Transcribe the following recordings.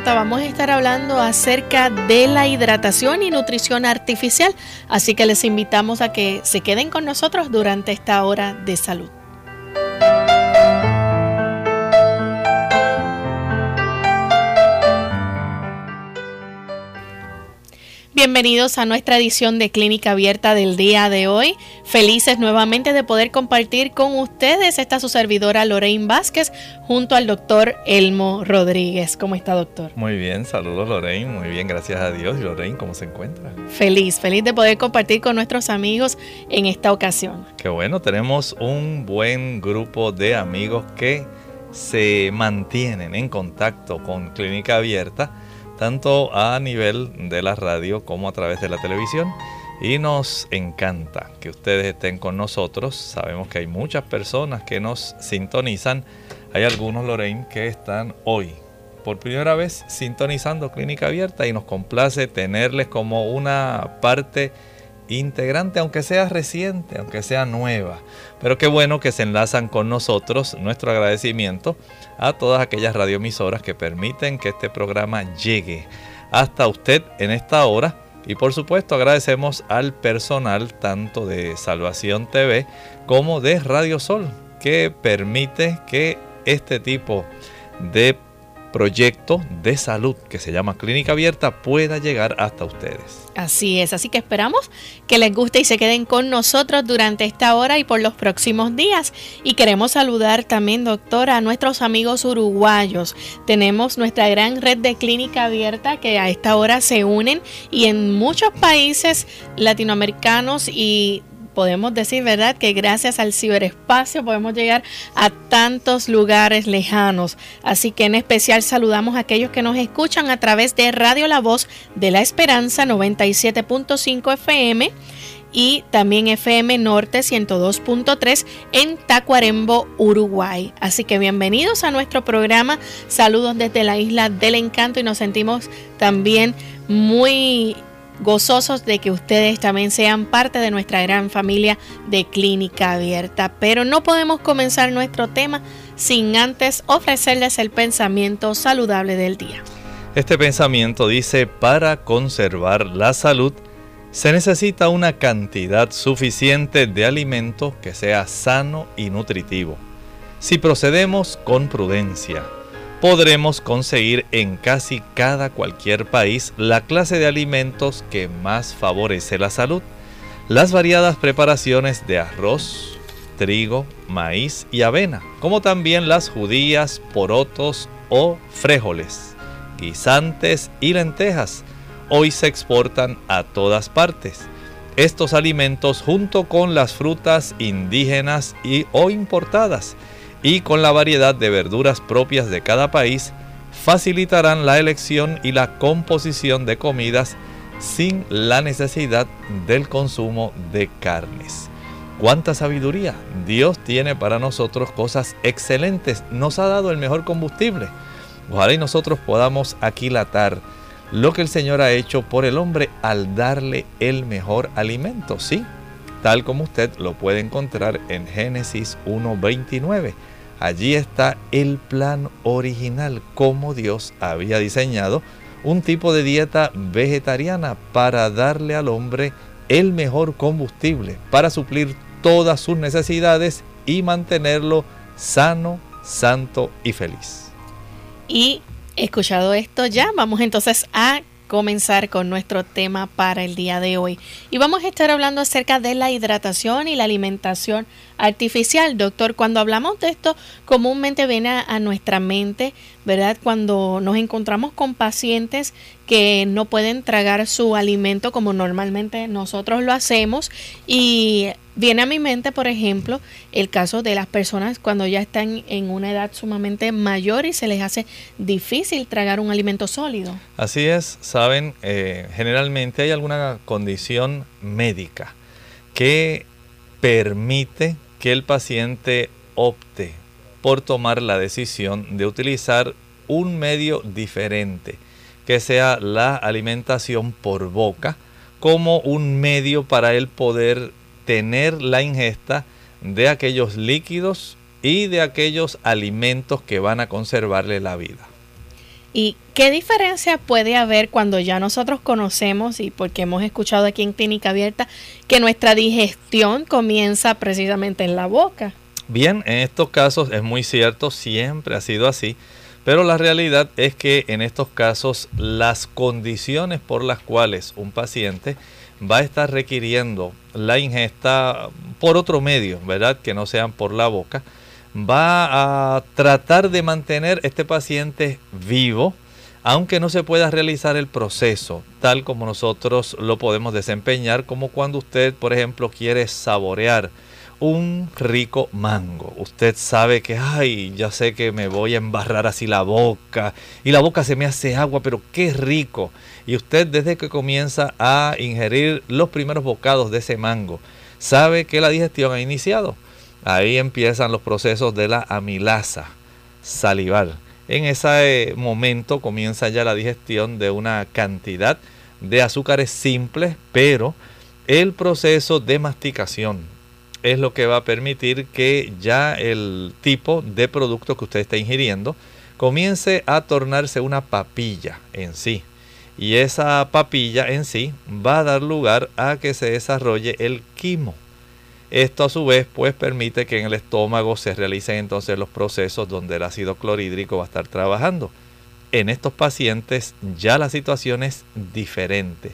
Vamos a estar hablando acerca de la hidratación y nutrición artificial, así que les invitamos a que se queden con nosotros durante esta hora de salud. Bienvenidos a nuestra edición de Clínica Abierta del día de hoy. Felices nuevamente de poder compartir con ustedes. Está su servidora Lorraine Vázquez junto al doctor Elmo Rodríguez. ¿Cómo está, doctor? Muy bien, saludos Lorraine. Muy bien, gracias a Dios. ¿Y Lorraine cómo se encuentra? Feliz, feliz de poder compartir con nuestros amigos en esta ocasión. Qué bueno, tenemos un buen grupo de amigos que se mantienen en contacto con Clínica Abierta tanto a nivel de la radio como a través de la televisión. Y nos encanta que ustedes estén con nosotros. Sabemos que hay muchas personas que nos sintonizan. Hay algunos, Lorraine, que están hoy por primera vez sintonizando Clínica Abierta y nos complace tenerles como una parte integrante, aunque sea reciente, aunque sea nueva. Pero qué bueno que se enlazan con nosotros. Nuestro agradecimiento a todas aquellas radioemisoras que permiten que este programa llegue hasta usted en esta hora. Y por supuesto agradecemos al personal tanto de Salvación TV como de Radio Sol que permite que este tipo de proyecto de salud que se llama Clínica Abierta pueda llegar hasta ustedes. Así es, así que esperamos que les guste y se queden con nosotros durante esta hora y por los próximos días. Y queremos saludar también, doctora, a nuestros amigos uruguayos. Tenemos nuestra gran red de clínica abierta que a esta hora se unen y en muchos países latinoamericanos y podemos decir, ¿verdad?, que gracias al ciberespacio podemos llegar a tantos lugares lejanos. Así que en especial saludamos a aquellos que nos escuchan a través de Radio La Voz de la Esperanza 97.5 FM y también FM Norte 102.3 en Tacuarembo, Uruguay. Así que bienvenidos a nuestro programa. Saludos desde la isla del encanto y nos sentimos también muy gozosos de que ustedes también sean parte de nuestra gran familia de Clínica Abierta. Pero no podemos comenzar nuestro tema sin antes ofrecerles el pensamiento saludable del día. Este pensamiento dice, para conservar la salud, se necesita una cantidad suficiente de alimento que sea sano y nutritivo. Si procedemos con prudencia, podremos conseguir en casi cada cualquier país la clase de alimentos que más favorece la salud. Las variadas preparaciones de arroz, trigo, maíz y avena, como también las judías, porotos o frijoles, guisantes y lentejas, hoy se exportan a todas partes. Estos alimentos junto con las frutas indígenas y o importadas y con la variedad de verduras propias de cada país, facilitarán la elección y la composición de comidas sin la necesidad del consumo de carnes. ¡Cuánta sabiduría! Dios tiene para nosotros cosas excelentes, nos ha dado el mejor combustible. Ojalá y nosotros podamos aquilatar lo que el Señor ha hecho por el hombre al darle el mejor alimento, ¿sí? Tal como usted lo puede encontrar en Génesis 1.29 Allí está el plan original, como Dios había diseñado un tipo de dieta vegetariana para darle al hombre el mejor combustible, para suplir todas sus necesidades y mantenerlo sano, santo y feliz. Y escuchado esto ya, vamos entonces a comenzar con nuestro tema para el día de hoy. Y vamos a estar hablando acerca de la hidratación y la alimentación artificial. Doctor, cuando hablamos de esto, comúnmente viene a, nuestra mente, ¿verdad? Cuando nos encontramos con pacientes que no pueden tragar su alimento como normalmente nosotros lo hacemos y viene a mi mente, por ejemplo, el caso de las personas cuando ya están en una edad sumamente mayor y se les hace difícil tragar un alimento sólido. Así es, saben, eh, generalmente hay alguna condición médica que permite que el paciente opte por tomar la decisión de utilizar un medio diferente, que sea la alimentación por boca, como un medio para él poder tener la ingesta de aquellos líquidos y de aquellos alimentos que van a conservarle la vida. ¿Y qué diferencia puede haber cuando ya nosotros conocemos y porque hemos escuchado aquí en Clínica Abierta que nuestra digestión comienza precisamente en la boca? Bien, en estos casos es muy cierto, siempre ha sido así, pero la realidad es que en estos casos las condiciones por las cuales un paciente va a estar requiriendo la ingesta por otro medio, ¿verdad? Que no sean por la boca, va a tratar de mantener este paciente vivo, aunque no se pueda realizar el proceso tal como nosotros lo podemos desempeñar, como cuando usted, por ejemplo, quiere saborear un rico mango. Usted sabe que, ay, ya sé que me voy a embarrar así la boca y la boca se me hace agua, pero qué rico. Y usted desde que comienza a ingerir los primeros bocados de ese mango, sabe que la digestión ha iniciado. Ahí empiezan los procesos de la amilasa salival. En ese momento comienza ya la digestión de una cantidad de azúcares simples, pero el proceso de masticación es lo que va a permitir que ya el tipo de producto que usted está ingiriendo comience a tornarse una papilla en sí. Y esa papilla en sí va a dar lugar a que se desarrolle el quimo. Esto a su vez pues permite que en el estómago se realicen entonces los procesos donde el ácido clorhídrico va a estar trabajando. En estos pacientes ya la situación es diferente.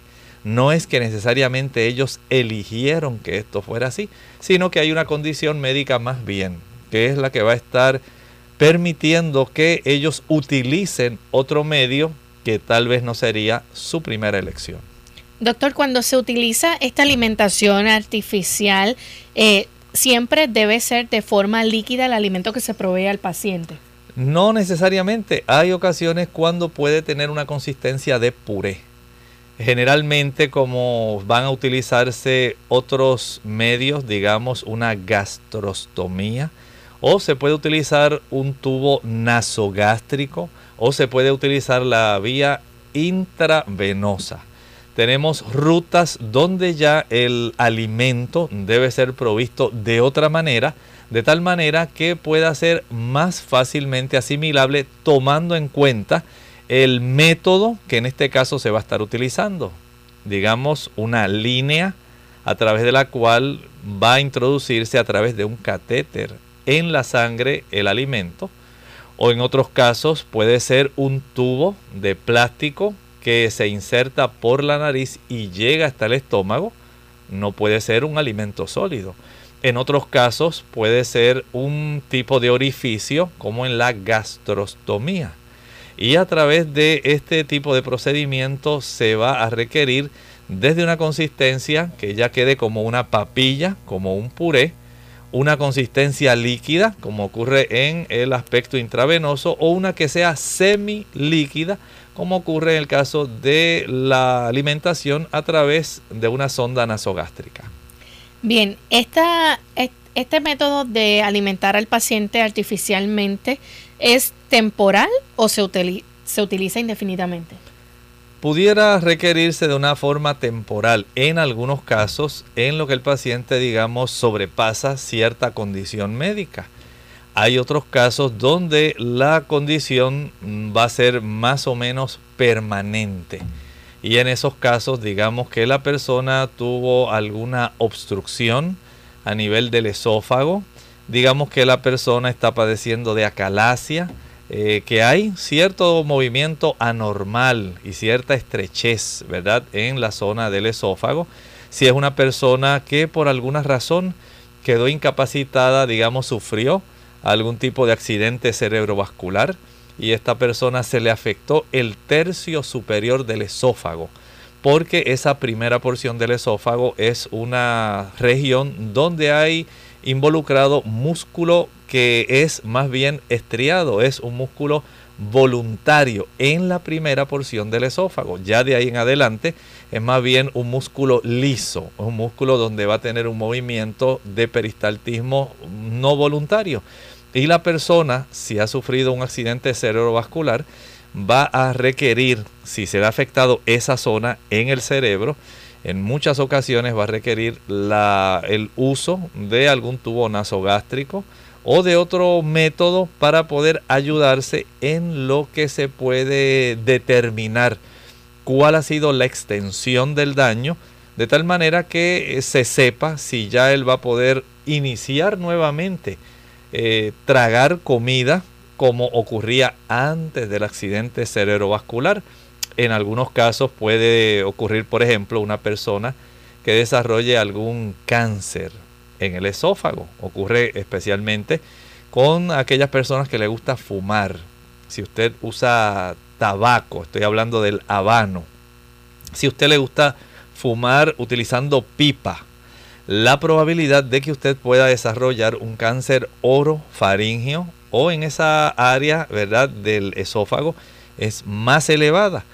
No es que necesariamente ellos eligieron que esto fuera así, sino que hay una condición médica más bien, que es la que va a estar permitiendo que ellos utilicen otro medio que tal vez no sería su primera elección. Doctor, cuando se utiliza esta alimentación artificial, eh, ¿siempre debe ser de forma líquida el alimento que se provee al paciente? No necesariamente. Hay ocasiones cuando puede tener una consistencia de puré. Generalmente como van a utilizarse otros medios, digamos una gastrostomía, o se puede utilizar un tubo nasogástrico, o se puede utilizar la vía intravenosa. Tenemos rutas donde ya el alimento debe ser provisto de otra manera, de tal manera que pueda ser más fácilmente asimilable tomando en cuenta el método que en este caso se va a estar utilizando. Digamos una línea a través de la cual va a introducirse a través de un catéter en la sangre el alimento. O en otros casos puede ser un tubo de plástico que se inserta por la nariz y llega hasta el estómago, no puede ser un alimento sólido. En otros casos puede ser un tipo de orificio como en la gastrostomía. Y a través de este tipo de procedimiento se va a requerir desde una consistencia que ya quede como una papilla, como un puré, una consistencia líquida, como ocurre en el aspecto intravenoso, o una que sea semi líquida, como ocurre en el caso de la alimentación a través de una sonda nasogástrica. Bien, esta, este método de alimentar al paciente artificialmente es temporal o se, se utiliza indefinidamente? Pudiera requerirse de una forma temporal en algunos casos en lo que el paciente, digamos, sobrepasa cierta condición médica. Hay otros casos donde la condición va a ser más o menos permanente. Y en esos casos, digamos que la persona tuvo alguna obstrucción, a nivel del esófago. Digamos que la persona está padeciendo de acalasia, eh, que hay cierto movimiento anormal y cierta estrechez, ¿verdad?, en la zona del esófago. Si es una persona que por alguna razón quedó incapacitada, digamos, sufrió algún tipo de accidente cerebrovascular y esta persona se le afectó el tercio superior del esófago, porque esa primera porción del esófago es una región donde hay involucrado músculo que es más bien estriado, es un músculo voluntario en la primera porción del esófago. Ya de ahí en adelante es más bien un músculo liso, un músculo donde va a tener un movimiento de peristaltismo no voluntario. Y la persona, si ha sufrido un accidente cerebrovascular, va a requerir, si se ha afectado esa zona en el cerebro, en muchas ocasiones va a requerir el uso de algún tubo nasogástrico o de otro método para poder ayudarse en lo que se puede determinar cuál ha sido la extensión del daño, de tal manera que se sepa si ya él va a poder iniciar nuevamente eh, tragar comida como ocurría antes del accidente cerebrovascular en algunos casos puede ocurrir, por ejemplo, una persona que desarrolle algún cáncer en el esófago. Ocurre especialmente con aquellas personas que le gusta fumar. Si usted usa tabaco, estoy hablando del habano. Si usted le gusta fumar utilizando pipa, la probabilidad de que usted pueda desarrollar un cáncer orofaringeo o en esa área, ¿verdad?, del esófago es más elevada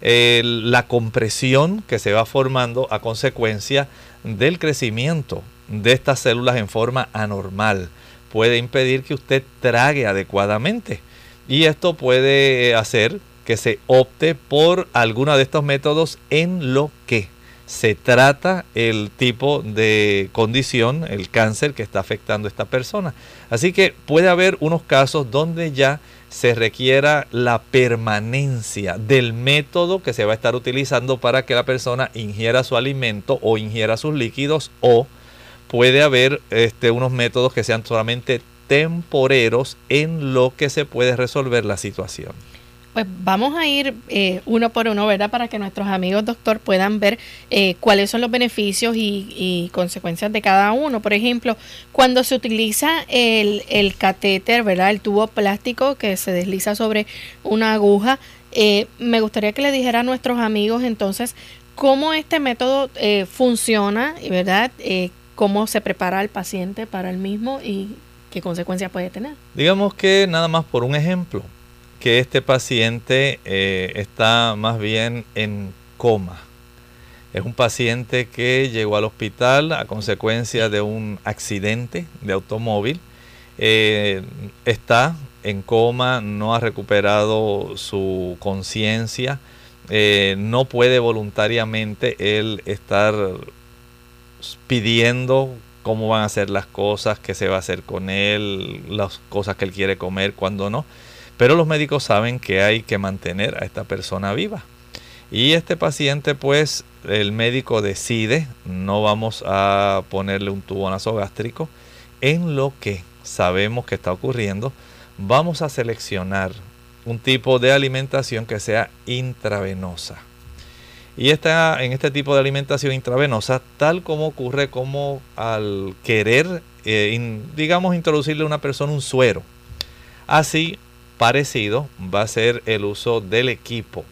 la compresión que se va formando a consecuencia del crecimiento de estas células en forma anormal. Puede impedir que usted trague adecuadamente. Y esto puede hacer que se opte por alguno de estos métodos en lo que se trata el tipo de condición, el cáncer que está afectando a esta persona. Así que puede haber unos casos donde ya se requiera la permanencia del método que se va a estar utilizando para que la persona ingiera su alimento o ingiera sus líquidos o puede haber este, unos métodos que sean solamente temporeros en lo que se puede resolver la situación. Pues vamos a ir eh, uno por uno, ¿verdad? Para que nuestros amigos doctor puedan ver eh, cuáles son los beneficios y, consecuencias de cada uno. Por ejemplo, cuando se utiliza el, catéter, ¿verdad? El tubo plástico que se desliza sobre una aguja, eh, me gustaría que le dijera a nuestros amigos entonces cómo este método funciona, ¿verdad? cómo se prepara el paciente para el mismo y qué consecuencias puede tener. Digamos que nada más por un ejemplo que este paciente eh, está más bien en coma. Es un paciente que llegó al hospital a consecuencia de un accidente de automóvil. Eh, está en coma, no ha recuperado su conciencia, eh, no puede voluntariamente él estar pidiendo cómo van a ser las cosas, qué se va a hacer con él, las cosas que él quiere comer, cuando no. Pero los médicos saben que hay que mantener a esta persona viva. Y este paciente, pues, el médico decide, no vamos a ponerle un tubo nasogástrico. En lo que sabemos que está ocurriendo, vamos a seleccionar un tipo de alimentación que sea intravenosa. Y esta, en este tipo de alimentación intravenosa, tal como ocurre como al querer, eh, digamos, introducirle a una persona un suero. Así parecido va a ser el uso del equipo,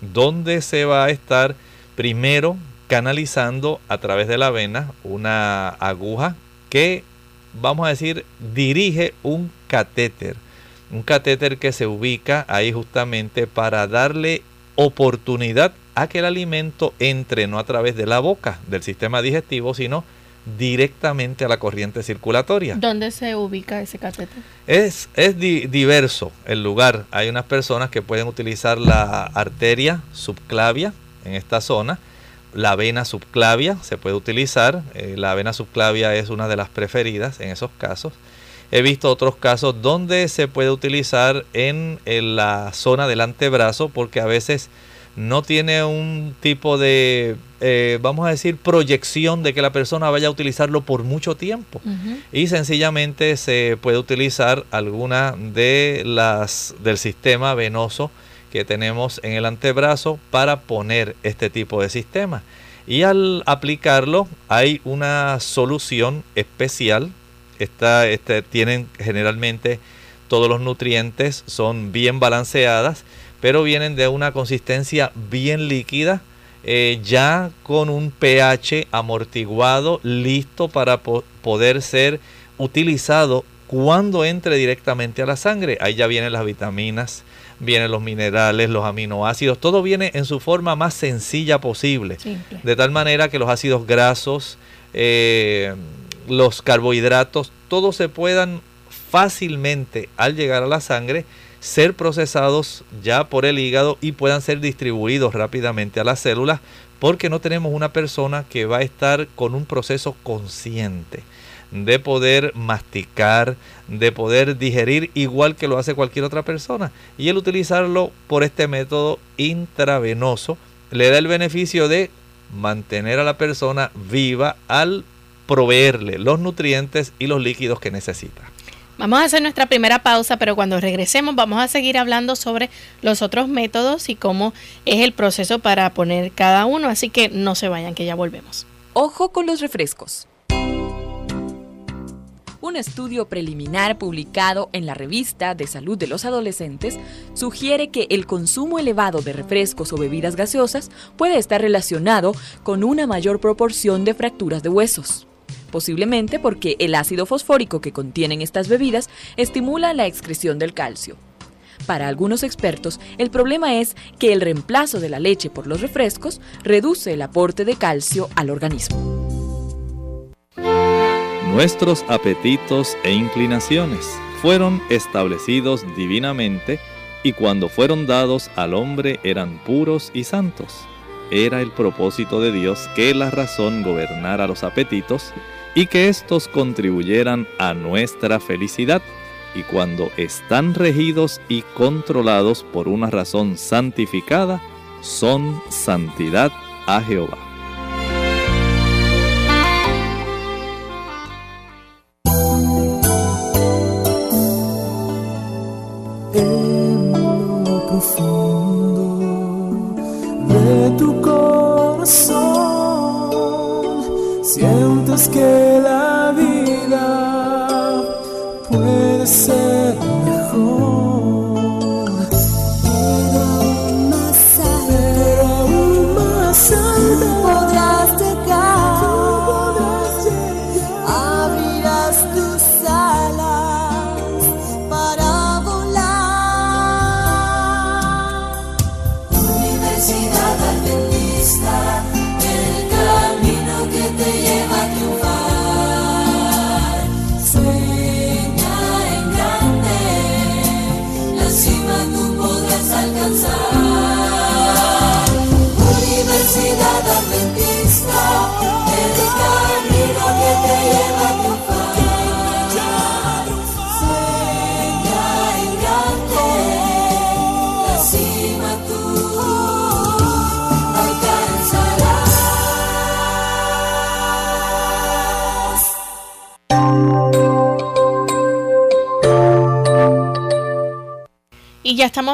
donde se va a estar primero canalizando a través de la vena una aguja que, vamos a decir, dirige un catéter. Un catéter que se ubica ahí justamente para darle oportunidad a que el alimento entre no a través de la boca del sistema digestivo, sino directamente a la corriente circulatoria. ¿Dónde se ubica ese catéter? Es, es diverso el lugar. Hay unas personas que pueden utilizar la arteria subclavia en esta zona. La vena subclavia se puede utilizar. Eh, la vena subclavia es una de las preferidas en esos casos. He visto otros casos donde se puede utilizar en, en la zona del antebrazo porque a veces no tiene un tipo de, eh, vamos a decir, proyección de que la persona vaya a utilizarlo por mucho tiempo. Y sencillamente se puede utilizar alguna de las del sistema venoso que tenemos en el antebrazo para poner este tipo de sistema. Y al aplicarlo hay una solución especial. Esta, este, tienen generalmente todos los nutrientes, son bien balanceadas pero vienen de una consistencia bien líquida, eh, ya con un pH amortiguado, listo para poder ser utilizado cuando entre directamente a la sangre. Ahí ya vienen las vitaminas, vienen los minerales, los aminoácidos, todo viene en su forma más sencilla posible. De tal manera que los ácidos grasos, eh, los carbohidratos, todos se puedan fácilmente al llegar a la sangre ser procesados ya por el hígado y puedan ser distribuidos rápidamente a las células porque no tenemos una persona que va a estar con un proceso consciente de poder masticar, de poder digerir igual que lo hace cualquier otra persona. Y el utilizarlo por este método intravenoso le da el beneficio de mantener a la persona viva al proveerle los nutrientes y los líquidos que necesita. Vamos a hacer nuestra primera pausa, pero cuando regresemos vamos a seguir hablando sobre los otros métodos y cómo es el proceso para poner cada uno, así que no se vayan, que ya volvemos. Ojo con los refrescos. Un estudio preliminar publicado en la revista de salud de los adolescentes sugiere que el consumo elevado de refrescos o bebidas gaseosas puede estar relacionado con una mayor proporción de fracturas de huesos posiblemente porque el ácido fosfórico que contienen estas bebidas estimula la excreción del calcio. Para algunos expertos, el problema es que el reemplazo de la leche por los refrescos reduce el aporte de calcio al organismo. Nuestros apetitos e inclinaciones fueron establecidos divinamente y cuando fueron dados al hombre eran puros y santos. Era el propósito de Dios que la razón gobernara los apetitos y que éstos contribuyeran a nuestra felicidad. Y cuando están regidos y controlados por una razón santificada, son santidad a Jehová. Que la vida puede ser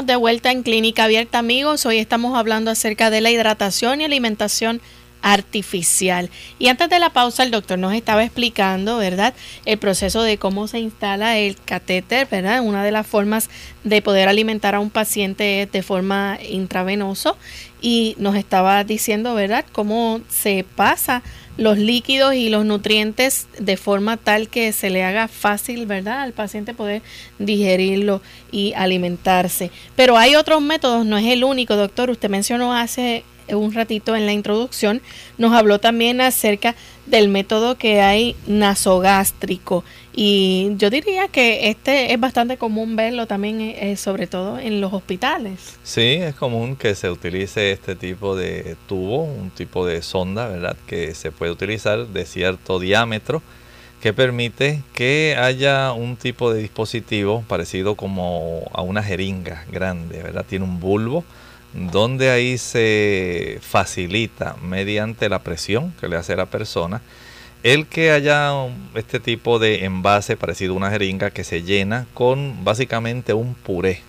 de vuelta en Clínica Abierta, amigos. Hoy estamos hablando acerca de la hidratación y alimentación artificial. Y antes de la pausa, el doctor nos estaba explicando, ¿verdad?, el proceso de cómo se instala el catéter, ¿verdad? Una de las formas de poder alimentar a un paciente es de forma intravenoso. Y nos estaba diciendo, ¿verdad?, cómo se pasa los líquidos y los nutrientes de forma tal que se le haga fácil, ¿verdad?, al paciente poder digerirlo y alimentarse. Pero hay otros métodos, no es el único, doctor. Usted mencionó hace un ratito en la introducción, nos habló también acerca del método que hay nasogástrico. Y yo diría que este es bastante común verlo también, eh, eh, sobre todo en los hospitales. Sí, es común que se utilice este tipo de tubo, un tipo de sonda, ¿verdad? Que se puede utilizar de cierto diámetro que permite que haya un tipo de dispositivo parecido como a una jeringa grande, ¿verdad? Tiene un bulbo donde ahí se facilita mediante la presión que le hace la persona el que haya este tipo de envase parecido a una jeringa que se llena con básicamente un puré.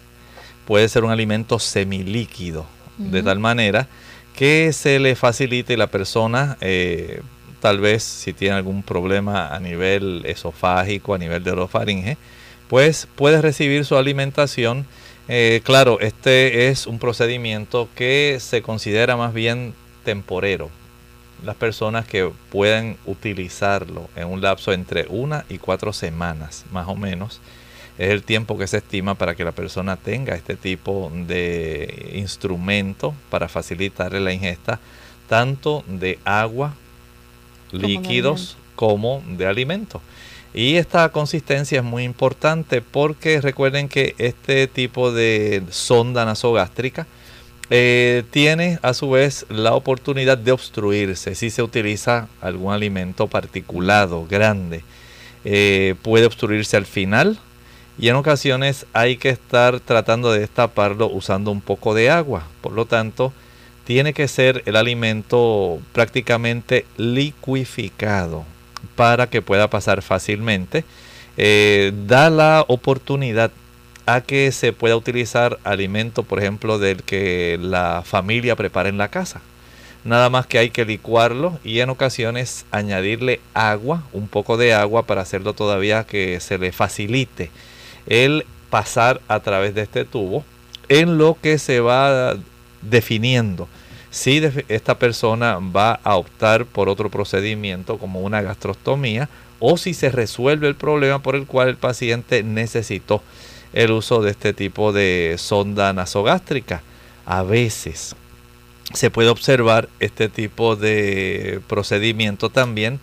Puede ser un alimento semilíquido, de tal manera que se le facilite la persona, eh, tal vez si tiene algún problema a nivel esofágico, a nivel de orofaringe, pues puede recibir su alimentación. Eh, claro, este es un procedimiento que se considera más bien temporero, las personas que pueden utilizarlo en un lapso entre una y cuatro semanas, más o menos, es el tiempo que se estima para que la persona tenga este tipo de instrumento para facilitarle la ingesta tanto de agua, líquidos como de alimentos. Y esta consistencia es muy importante porque recuerden que este tipo de sonda nasogástrica eh, tiene a su vez la oportunidad de obstruirse si se utiliza algún alimento particulado, grande. Eh, puede obstruirse al final y en ocasiones hay que estar tratando de destaparlo usando un poco de agua. Por lo tanto, tiene que ser el alimento prácticamente liquificado para que pueda pasar fácilmente. Eh, da la oportunidad a que se pueda utilizar alimento, por ejemplo, del que la familia prepara en la casa. Nada más que hay que licuarlo y en ocasiones añadirle agua, un poco de agua para hacerlo todavía que se le facilite el pasar a través de este tubo en lo que se va definiendo si esta persona va a optar por otro procedimiento como una gastrostomía o si se resuelve el problema por el cual el paciente necesitó el uso de este tipo de sonda nasogástrica. A veces se puede observar este tipo de procedimiento también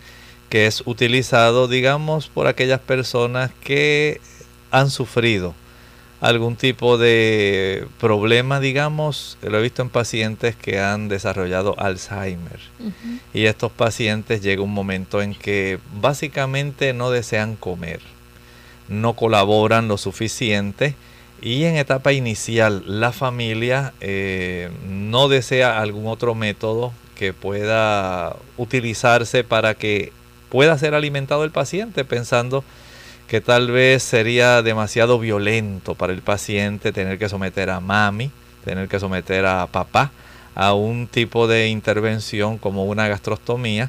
que es utilizado, digamos, por aquellas personas que han sufrido algún tipo de problema, digamos, lo he visto en pacientes que han desarrollado Alzheimer. Y estos pacientes llega un momento en que básicamente no desean comer no colaboran lo suficiente y en etapa inicial la familia eh, no desea algún otro método que pueda utilizarse para que pueda ser alimentado el paciente pensando que tal vez sería demasiado violento para el paciente tener que someter a mami, tener que someter a papá a un tipo de intervención como una gastrostomía.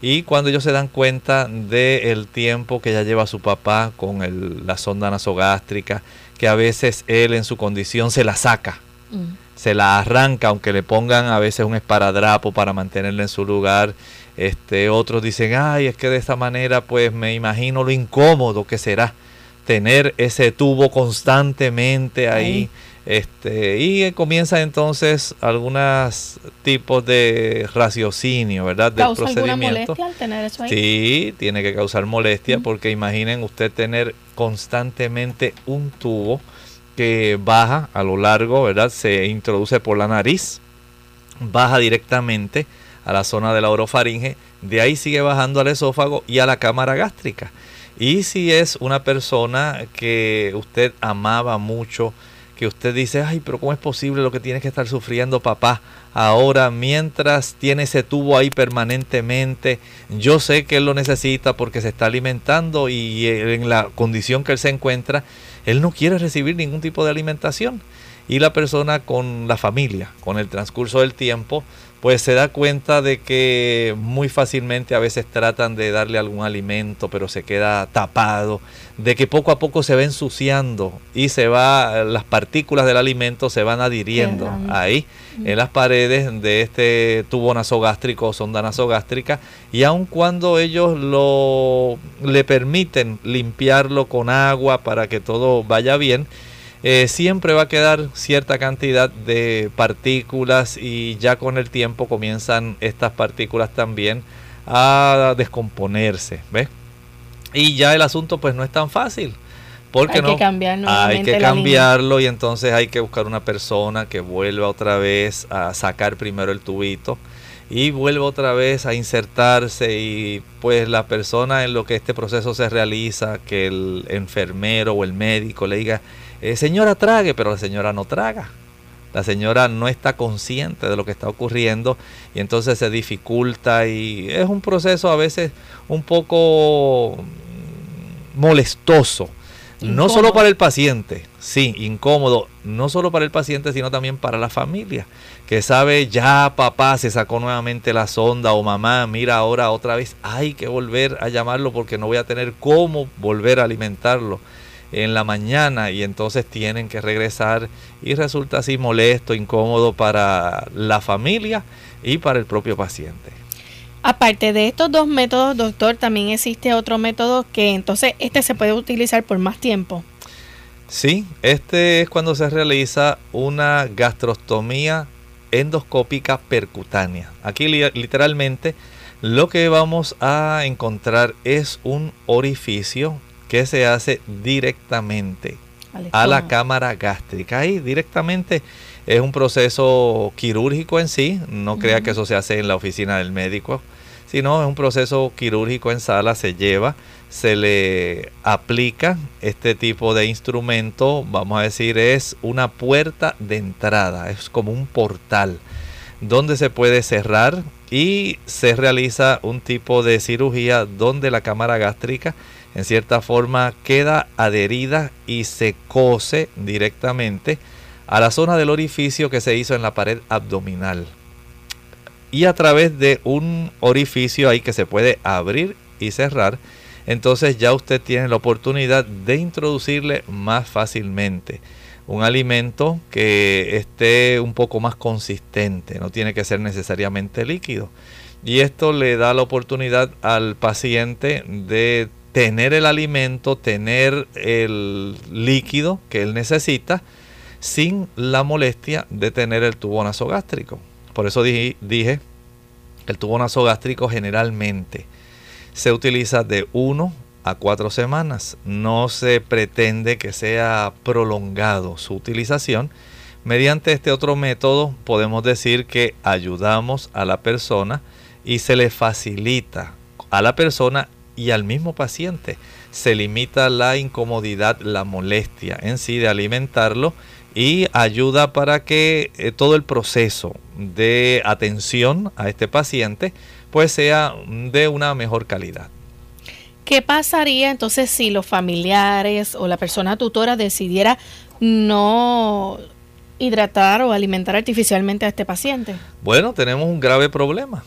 Y cuando ellos se dan cuenta del tiempo que ya lleva su papá con la sonda nasogástrica, que a veces él en su condición se la saca, mm. se la arranca, aunque le pongan a veces un esparadrapo para mantenerla en su lugar. Este, otros dicen, ay, es que de esta manera pues me imagino lo incómodo que será tener ese tubo constantemente ahí. Este, y comienza entonces algunos tipos de raciocinio, ¿verdad? Del ¿Causa alguna molestia al tener eso ahí? Sí, tiene que causar molestia porque imaginen usted tener constantemente un tubo que baja a lo largo, ¿verdad? Se introduce por la nariz, baja directamente a la zona de la orofaringe, de ahí sigue bajando al esófago y a la cámara gástrica. Y si es una persona que usted amaba mucho, que usted dice, ay, pero ¿cómo es posible lo que tiene que estar sufriendo papá ahora mientras tiene ese tubo ahí permanentemente? Yo sé que él lo necesita porque se está alimentando y en la condición que él se encuentra, él no quiere recibir ningún tipo de alimentación. Y la persona con la familia, con el transcurso del tiempo, pues se da cuenta de que muy fácilmente a veces tratan de darle algún alimento, pero se queda tapado, de que poco a poco se va ensuciando y se va, las partículas del alimento se van adhiriendo ahí en las paredes de este tubo nasogástrico o sonda nasogástrica y aun cuando ellos lo le permiten limpiarlo con agua para que todo vaya bien, eh, siempre va a quedar cierta cantidad de partículas y ya con el tiempo comienzan estas partículas también a descomponerse, ¿ves? Y ya el asunto pues no es tan fácil. Porque hay no, que cambiar hay que cambiarlo y entonces hay que buscar una persona que vuelva otra vez a sacar primero el tubito y vuelva otra vez a insertarse y pues la persona en lo que este proceso se realiza, que el enfermero o el médico le diga, eh, señora trague, pero la señora no traga. la señora no está consciente de lo que está ocurriendo y entonces se dificulta y es un proceso a veces un poco molestoso. No solo para el paciente, sí, incómodo, no solo para el paciente, sino también para la familia, que sabe, ya papá se sacó nuevamente la sonda o mamá, mira ahora otra vez, hay que volver a llamarlo porque no voy a tener cómo volver a alimentarlo en la mañana y entonces tienen que regresar y resulta así molesto, incómodo para la familia y para el propio paciente. Aparte de estos dos métodos, doctor, también existe otro método que entonces este se puede utilizar por más tiempo. Sí, este es cuando se realiza una gastrostomía endoscópica percutánea. Aquí literalmente lo que vamos a encontrar es un orificio que se hace directamente a la cámara gástrica. Ahí directamente es un proceso quirúrgico en sí, no crea que eso se hace en la oficina del médico si no, es un proceso quirúrgico en sala, se lleva, se le aplica este tipo de instrumento, vamos a decir, es una puerta de entrada, es como un portal donde se puede cerrar y se realiza un tipo de cirugía donde la cámara gástrica en cierta forma queda adherida y se cose directamente a la zona del orificio que se hizo en la pared abdominal y a través de un orificio ahí que se puede abrir y cerrar, entonces ya usted tiene la oportunidad de introducirle más fácilmente un alimento que esté un poco más consistente, no tiene que ser necesariamente líquido. Y esto le da la oportunidad al paciente de tener el alimento, tener el líquido que él necesita, sin la molestia de tener el tubo nasogástrico. Por eso dije, el tubo nasogástrico generalmente se utiliza de 1 a 4 semanas. No se pretende que sea prolongado su utilización. Mediante este otro método podemos decir que ayudamos a la persona y se le facilita a la persona y al mismo paciente. Se limita la incomodidad, la molestia en sí de alimentarlo y ayuda para que eh, todo el proceso de atención a este paciente pues sea de una mejor calidad. ¿Qué pasaría entonces si los familiares o la persona tutora decidiera no hidratar o alimentar artificialmente a este paciente? Bueno, tenemos un grave problema.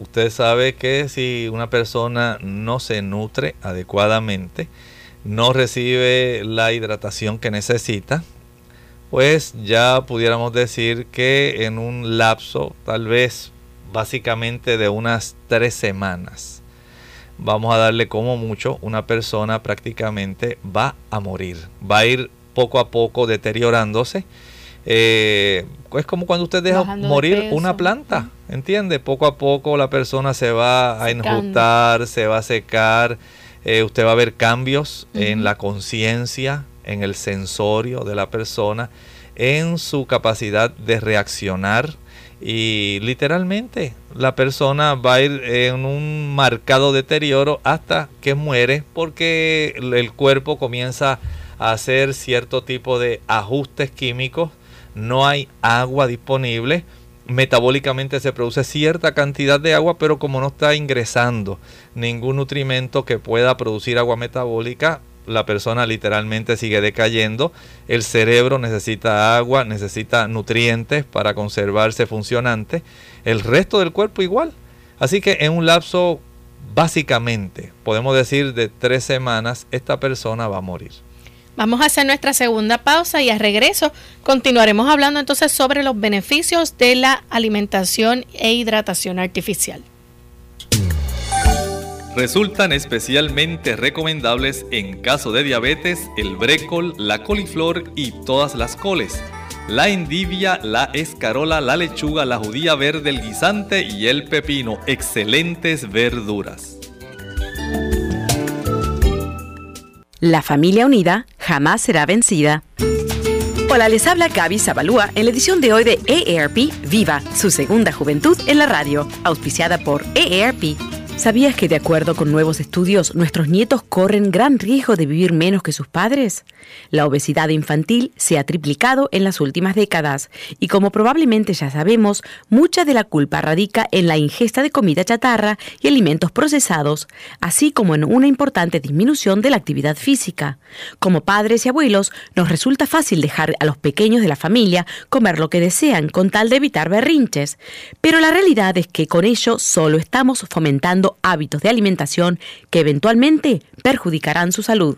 Usted sabe que si una persona no se nutre adecuadamente, no recibe la hidratación que necesita, pues ya pudiéramos decir que en un lapso tal vez básicamente de unas tres semanas vamos a darle como mucho una persona prácticamente va a morir va a ir poco a poco deteriorándose eh, es como cuando usted deja morir una planta entiende poco a poco la persona se va a enjutar se va a secar eh, usted va a ver cambios en la conciencia en el sensorio de la persona, en su capacidad de reaccionar y literalmente la persona va a ir en un marcado deterioro hasta que muere porque el cuerpo comienza a hacer cierto tipo de ajustes químicos, no hay agua disponible, metabólicamente se produce cierta cantidad de agua, pero como no está ingresando ningún nutrimento que pueda producir agua metabólica, la persona literalmente sigue decayendo, el cerebro necesita agua, necesita nutrientes para conservarse funcionante, el resto del cuerpo igual. Así que en un lapso, básicamente, podemos decir de tres semanas, esta persona va a morir. Vamos a hacer nuestra segunda pausa y a regreso continuaremos hablando entonces sobre los beneficios de la alimentación e hidratación artificial resultan especialmente recomendables en caso de diabetes el brécol, la coliflor y todas las coles, la endivia, la escarola, la lechuga, la judía verde, el guisante y el pepino, excelentes verduras. La familia unida jamás será vencida. Hola, les habla Gaby Zabalúa en la edición de hoy de EARP Viva, su segunda juventud en la radio, auspiciada por EARP ¿Sabías que de acuerdo con nuevos estudios, nuestros nietos corren gran riesgo de vivir menos que sus padres? La obesidad infantil se ha triplicado en las últimas décadas y como probablemente ya sabemos, mucha de la culpa radica en la ingesta de comida chatarra y alimentos procesados, así como en una importante disminución de la actividad física. Como padres y abuelos, nos resulta fácil dejar a los pequeños de la familia comer lo que desean con tal de evitar berrinches, pero la realidad es que con ello solo estamos fomentando hábitos de alimentación que eventualmente perjudicarán su salud.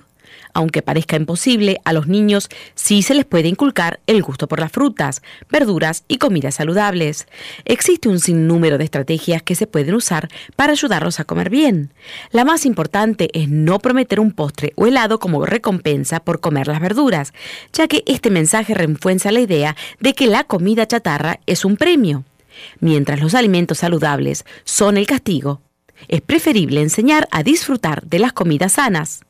Aunque parezca imposible, a los niños sí se les puede inculcar el gusto por las frutas, verduras y comidas saludables. Existe un sinnúmero de estrategias que se pueden usar para ayudarlos a comer bien. La más importante es no prometer un postre o helado como recompensa por comer las verduras, ya que este mensaje refuerza la idea de que la comida chatarra es un premio. Mientras los alimentos saludables son el castigo, es preferible enseñar a disfrutar de las comidas sanas.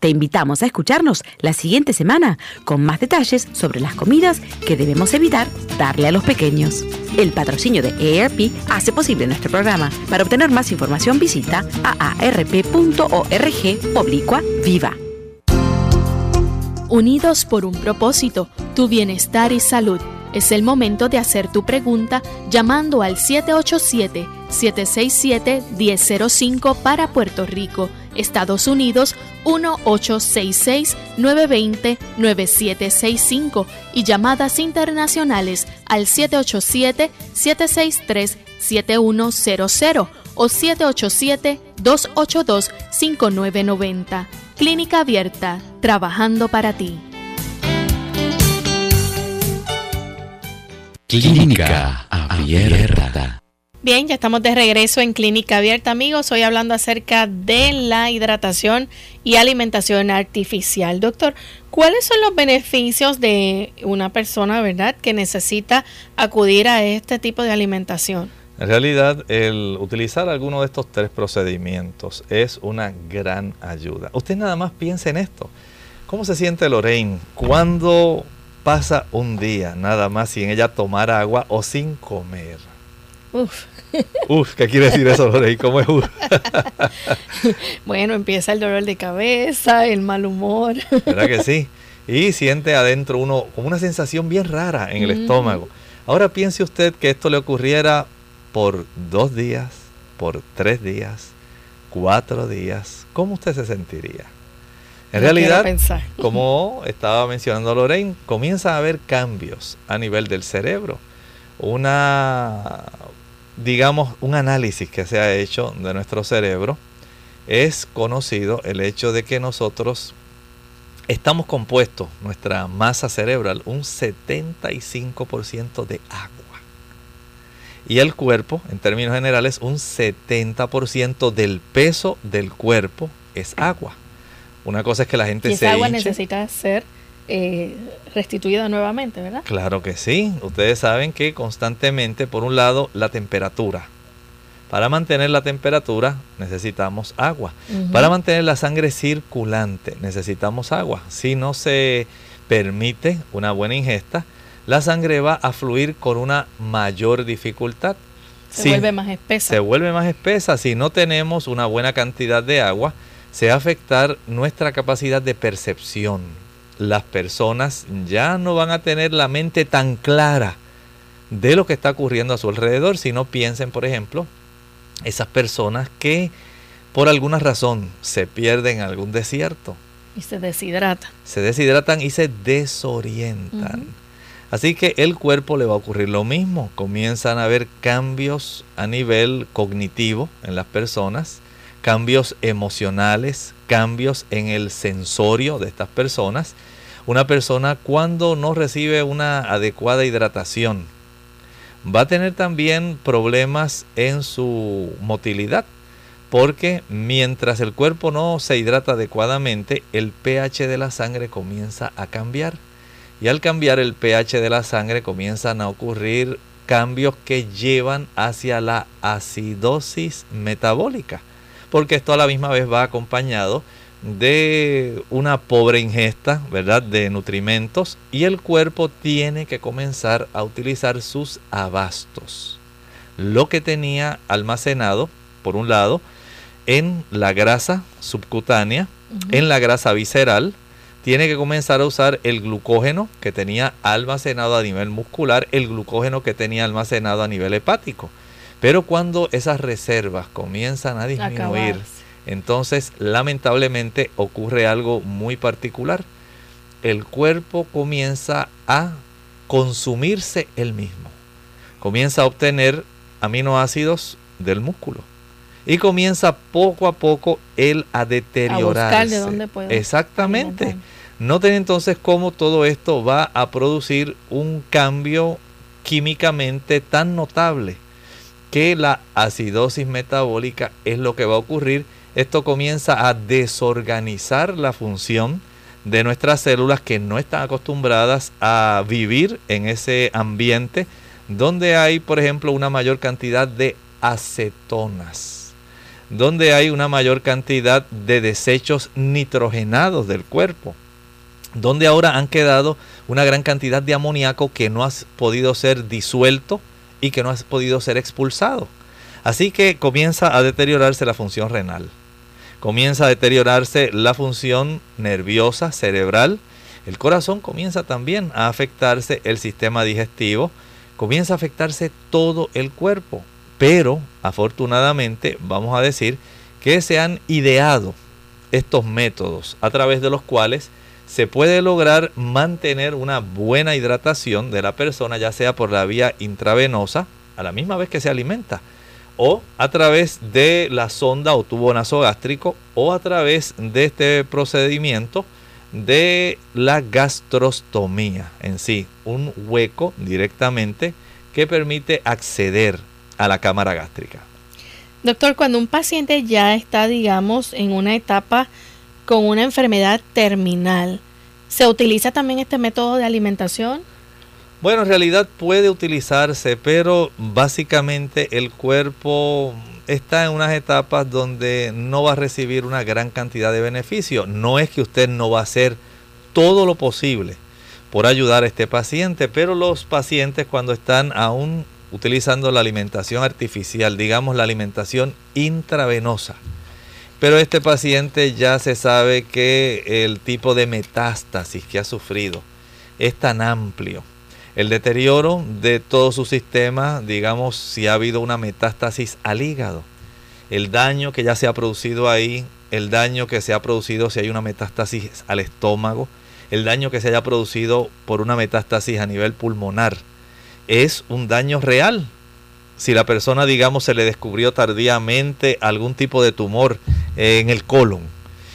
Te invitamos a escucharnos la siguiente semana con más detalles sobre las comidas que debemos evitar darle a los pequeños. El patrocinio de AARP hace posible nuestro programa. Para obtener más información visita aarp.org oblicua viva. Unidos por un propósito, tu bienestar y salud. Es el momento de hacer tu pregunta llamando al 787 767-1005 para Puerto Rico, Estados Unidos 1866-920-9765 y llamadas internacionales al 787-763-7100 o 787-282-5990. Clínica Abierta, trabajando para ti. Clínica Abierta. Bien, ya estamos de regreso en Clínica Abierta, amigos. Hoy hablando acerca de la hidratación y alimentación artificial. Doctor, ¿cuáles son los beneficios de una persona, verdad, que necesita acudir a este tipo de alimentación? En realidad, el utilizar alguno de estos tres procedimientos es una gran ayuda. Usted nada más piense en esto. ¿Cómo se siente Lorraine cuando pasa un día nada más sin ella tomar agua o sin comer? Uf. Uf, ¿qué quiere decir eso, Lorey? ¿Cómo es bueno, empieza el dolor de cabeza, el mal humor. ¿Verdad que sí? Y siente adentro uno como una sensación bien rara en el estómago. Ahora piense usted que esto le ocurriera por dos días, por tres días, cuatro días. ¿Cómo usted se sentiría? En realidad, como estaba mencionando Lorraine, comienza a haber cambios a nivel del cerebro. Una digamos, un análisis que se ha hecho de nuestro cerebro, es conocido el hecho de que nosotros estamos compuestos, nuestra masa cerebral, un 75% de agua. Y el cuerpo, en términos generales, un 70% del peso del cuerpo es agua. Una cosa es que la gente y esa agua necesita ser eh, restituida nuevamente, ¿verdad? Claro que sí. Ustedes saben que constantemente, por un lado, la temperatura. Para mantener la temperatura necesitamos agua. Para mantener la sangre circulante necesitamos agua. Si no se permite una buena ingesta, la sangre va a fluir con una mayor dificultad. Se vuelve más espesa. Se vuelve más espesa. Si no tenemos una buena cantidad de agua, se va a afectar nuestra capacidad de percepción las personas ya no van a tener la mente tan clara de lo que está ocurriendo a su alrededor, si no piensen, por ejemplo, esas personas que por alguna razón se pierden en algún desierto. Y se deshidratan. Se deshidratan y se desorientan. Así que el cuerpo le va a ocurrir lo mismo. Comienzan a haber cambios a nivel cognitivo en las personas, cambios emocionales, cambios en el sensorio de estas personas una persona cuando no recibe una adecuada hidratación. Va a tener también problemas en su motilidad, porque mientras el cuerpo no se hidrata adecuadamente, el pH de la sangre comienza a cambiar. Y al cambiar el pH de la sangre comienzan a ocurrir cambios que llevan hacia la acidosis metabólica, porque esto a la misma vez va acompañado de una pobre ingesta, ¿verdad?, de nutrimentos y el cuerpo tiene que comenzar a utilizar sus abastos. Lo que tenía almacenado, por un lado, en la grasa subcutánea, en la grasa visceral, tiene que comenzar a usar el glucógeno que tenía almacenado a nivel muscular, el glucógeno que tenía almacenado a nivel hepático. Pero cuando esas reservas comienzan a disminuir, entonces lamentablemente ocurre algo muy particular. El cuerpo comienza a consumirse él mismo. Comienza a obtener aminoácidos del músculo. Y comienza poco a poco él a deteriorarse. Exactamente. Noten entonces cómo todo esto va a producir un cambio químicamente tan notable que la acidosis metabólica es lo que va a ocurrir. Esto comienza a desorganizar la función de nuestras células que no están acostumbradas a vivir en ese ambiente donde hay, por ejemplo, una mayor cantidad de acetonas, donde hay una mayor cantidad de desechos nitrogenados del cuerpo donde ahora han quedado una gran cantidad de amoníaco que no ha podido ser disuelto y que no ha podido ser expulsado. Así que comienza a deteriorarse la función renal, comienza a deteriorarse la función nerviosa, cerebral, el corazón comienza también a afectarse el sistema digestivo, comienza a afectarse todo el cuerpo. Pero afortunadamente vamos a decir que se han ideado estos métodos a través de los cuales se puede lograr mantener una buena hidratación de la persona, ya sea por la vía intravenosa, a la misma vez que se alimenta, o a través de la sonda o tubo nasogástrico, o a través de este procedimiento de la gastrostomía en sí, un hueco directamente que permite acceder a la cámara gástrica. Doctor, cuando un paciente ya está, digamos, en una etapa con una enfermedad terminal. ¿Se utiliza también este método de alimentación? Bueno, en realidad puede utilizarse, pero básicamente el cuerpo está en unas etapas donde no va a recibir una gran cantidad de beneficio. No es que usted no va a hacer todo lo posible por ayudar a este paciente, pero los pacientes cuando están aún utilizando la alimentación artificial, digamos la alimentación intravenosa, pero este paciente ya se sabe que el tipo de metástasis que ha sufrido es tan amplio. El deterioro de todo su sistema, digamos, si ha habido una metástasis al hígado, el daño que ya se ha producido ahí, el daño que se ha producido si hay una metástasis al estómago, el daño que se haya producido por una metástasis a nivel pulmonar, es un daño real si la persona, digamos, se le descubrió tardíamente algún tipo de tumor en el colon.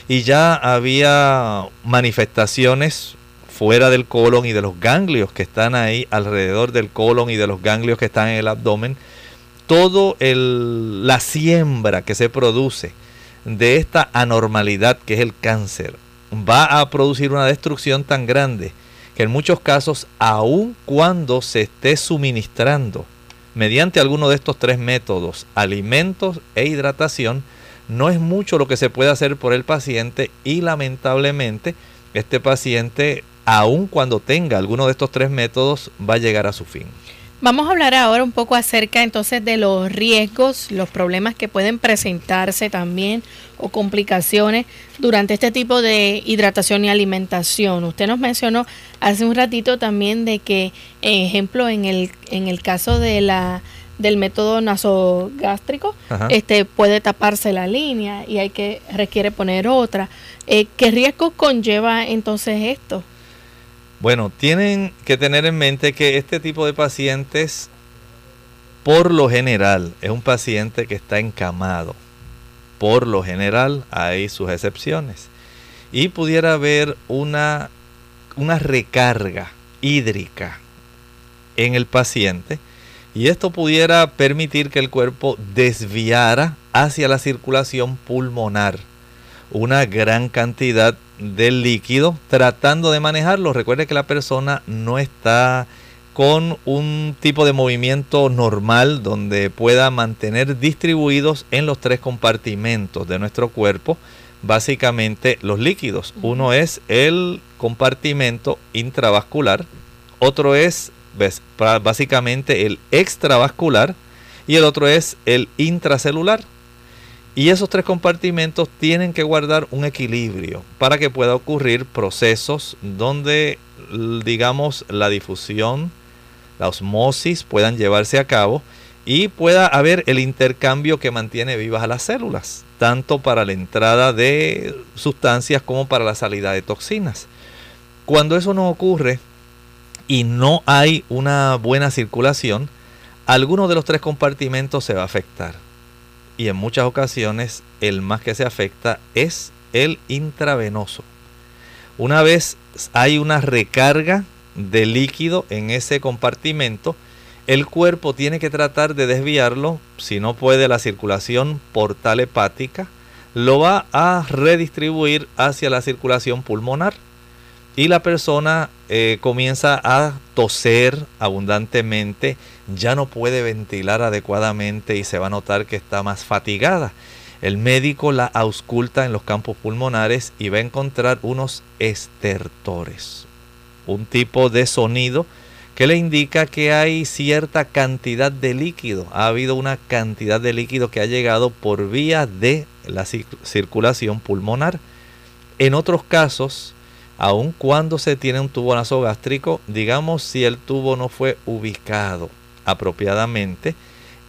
Y ya había manifestaciones fuera del colon y de los ganglios que están ahí alrededor del colon y de los ganglios que están en el abdomen, todo la siembra que se produce de esta anormalidad que es el cáncer va a producir una destrucción tan grande que en muchos casos, aun cuando se esté suministrando mediante alguno de estos tres métodos, alimentos e hidratación, no es mucho lo que se puede hacer por el paciente y lamentablemente este paciente, aun cuando tenga alguno de estos tres métodos, va a llegar a su fin. Vamos a hablar ahora un poco acerca entonces de los riesgos, los problemas que pueden presentarse también o complicaciones durante este tipo de hidratación y alimentación. Usted nos mencionó hace un ratito también de que, ejemplo, en el, en el caso de la del método nasogástrico, este puede taparse la línea y hay que requiere poner otra. Eh, ¿Qué riesgos conlleva entonces esto? Bueno, tienen que tener en mente que este tipo de pacientes, por lo general, es un paciente que está encamado. Por lo general, hay sus excepciones. Y pudiera haber una, una recarga hídrica en el paciente. Y esto pudiera permitir que el cuerpo desviara hacia la circulación pulmonar una gran cantidad del líquido tratando de manejarlo. Recuerde que la persona no está con un tipo de movimiento normal donde pueda mantener distribuidos en los tres compartimentos de nuestro cuerpo básicamente los líquidos. Uno es el compartimento intravascular, otro es básicamente el extravascular y el otro es el intracelular. Y esos tres compartimentos tienen que guardar un equilibrio para que pueda ocurrir procesos donde, digamos, la difusión, la osmosis puedan llevarse a cabo y pueda haber el intercambio que mantiene vivas a las células, tanto para la entrada de sustancias como para la salida de toxinas. Cuando eso no ocurre y no hay una buena circulación, alguno de los tres compartimentos se va a afectar y en muchas ocasiones el más que se afecta es el intravenoso. Una vez hay una recarga de líquido en ese compartimento, el cuerpo tiene que tratar de desviarlo, si no puede la circulación portal hepática, lo va a redistribuir hacia la circulación pulmonar y la persona eh, comienza a toser abundantemente, ya no puede ventilar adecuadamente y se va a notar que está más fatigada. El médico la ausculta en los campos pulmonares y va a encontrar unos estertores, un tipo de sonido que le indica que hay cierta cantidad de líquido. Ha habido una cantidad de líquido que ha llegado por vía de la circulación pulmonar. En otros casos, aun cuando se tiene un tubo nasogástrico, digamos si el tubo no fue ubicado apropiadamente